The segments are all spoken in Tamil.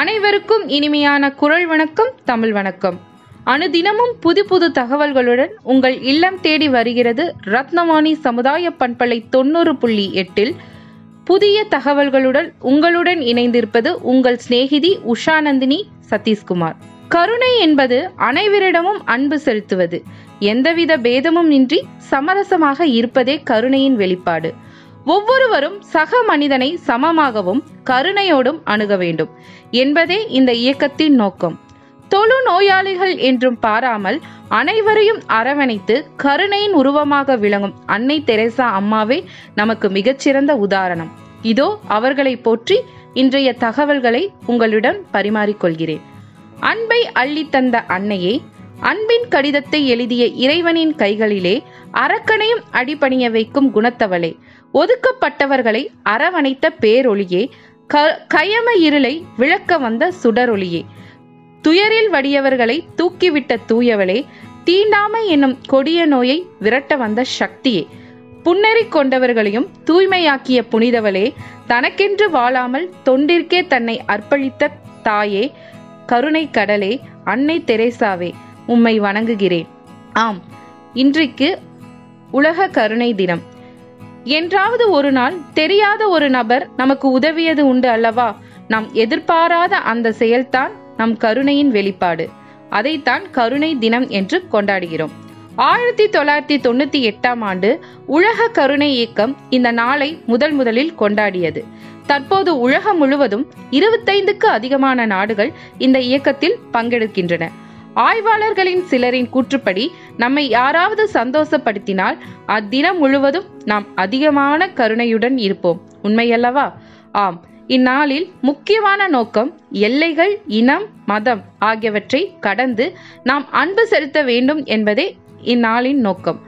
அனைவருக்கும் இனிமையான குரல் வணக்கம் தமிழ் வணக்கம். அனுதினமும் புது புது தகவல்களுடன் உங்கள் இல்லம் தேடி வருகிறது ரத்னவாணி சமுதாய பண்பலை தொண்ணூறு புள்ளி எட்டில். புதிய தகவல்களுடன் உங்களுடன் இணைந்திருப்பது உங்கள் சிநேகிதி உஷாநந்தினி சதீஷ்குமார். கருணை என்பது அனைவரிடமும் அன்பு செலுத்துவது. எந்தவித பேதமும் இன்றி சமரசமாக இருப்பதே கருணையின் வெளிப்பாடு. ஒவ்வொருவரும் சக மனிதனை சமமாகவும் கருணையோடும் அணுக வேண்டும். என்பதே இந்த இயக்கத்தின் நோக்கம். தொழு நோயாளிகள் என்றும் பாராமல் அனைவரையும் அரவணைத்து கருணையின் உருவமாக விளங்கும் அன்னை தெரேசா அம்மாவே நமக்கு மிகச்சிறந்த உதாரணம். இதோ அவர்களை போற்றி இன்றைய தகவல்களை உங்களுடன் பரிமாறிக்கொள்கிறேன். அன்பை அள்ளித்தந்த அன்னையை அன்பின் கடிதத்தை எழுதிய இறைவனின் கைகளிலே அரக்கனையும் அடிபணிய வைக்கும் குணத்தவளே. ஒதுக்கப்பட்டவர்களை அரவணைத்த பேரொளியே க கயம இருளை விளக்க வந்த சுடரொளியே. துயரில் வடியவர்களை தூக்கிவிட்ட தூயவளே தீண்டாமை என்னும் கொடிய நோயை விரட்ட வந்த சக்தியே. புன்னறி கொண்டவர்களையும் தூய்மையாக்கிய புனிதவளே தனக்கென்று வாழாமல் தொண்டிற்கே தன்னை அர்ப்பணித்த தாயே கருணை கடலே அன்னை தெரேசாவே. உம்மை வணங்குகிறேன். ஆம் இன்றைக்கு உலக கருணை தினம். என்றாவது ஒரு நாள் தெரியாத ஒரு நபர் நமக்கு உதவியது உண்டு அல்லவா? நாம் எதிர்பாராத அந்த செயல்தான் நம் கருணையின் வெளிப்பாடு. அதைத்தான் கருணை தினம் என்று கொண்டாடுகிறோம். ஆயிரத்தி தொள்ளாயிரத்தி தொண்ணூத்தி எட்டாம் ஆண்டு உலக கருணை இயக்கம் இந்த நாளை முதல் முதலில் கொண்டாடியது. தற்போது உலகம் முழுவதும் இருபத்தைந்துக்கு அதிகமான நாடுகள் இந்த இயக்கத்தில் பங்கெடுக்கின்றன. ஆய்வாளர்களின் சிலரின் கூற்றுப்படி நம்மை யாராவது சந்தோஷப்படுத்தினால் அத்தினம் முழுவதும் நாம் அதிகமான கருணையுடன் இருப்போம். உண்மையல்லவா? ஆம். இந்நாளில் முக்கியமான நோக்கம் எல்லைகள் இனம் மதம் ஆகியவற்றை கடந்து நாம் அன்பு செலுத்த வேண்டும் என்பதே இந்நாளின் நோக்கம்.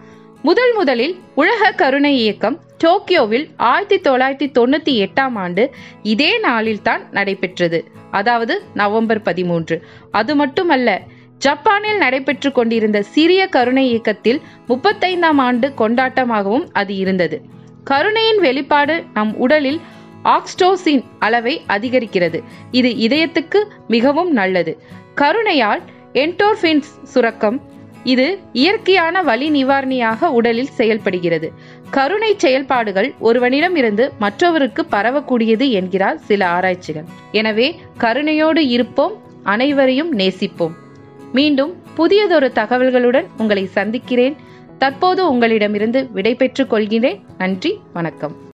முதல் முதலில் உலக கருணை இயக்கம் டோக்கியோவில் ஆயிரத்தி தொள்ளாயிரத்தி தொண்ணூத்தி எட்டாம் ஆண்டு இதே நாளில் தான் நடைபெற்றது. அதாவது நவம்பர் பதிமூன்று. அது மட்டுமல்ல ஜப்பானில் நடைபெற்று கொண்டிருந்த சிறிய கருணை இயக்கத்தில் முப்பத்தைந்தாம் ஆண்டு கொண்டாட்டமாகவும் அது இருந்தது. கருணையின் வெளிப்பாடு நம் உடலில் ஆக்ஸ்டோசின் அளவை அதிகரிக்கிறது. இது இதயத்துக்கு மிகவும் நல்லது. கருணையால் என்டோர்பின்ஸ் சுரக்கம் இது இயற்கையான வலி நிவாரணியாக உடலில் செயல்படுகிறது. கருணை செயல்பாடுகள் ஒருவனிடம் இருந்து மற்றவருக்கு பரவக்கூடியது என்கிறார் சில ஆராய்ச்சிகள். எனவே கருணையோடு இருப்போம் அனைவரையும் நேசிப்போம். மீண்டும் புதியதொரு தகவல்களுடன் உங்களை சந்திக்கிறேன். தற்போது உங்களிடமிருந்து விடை பெற்றுக் கொள்கிறேன். நன்றி வணக்கம்.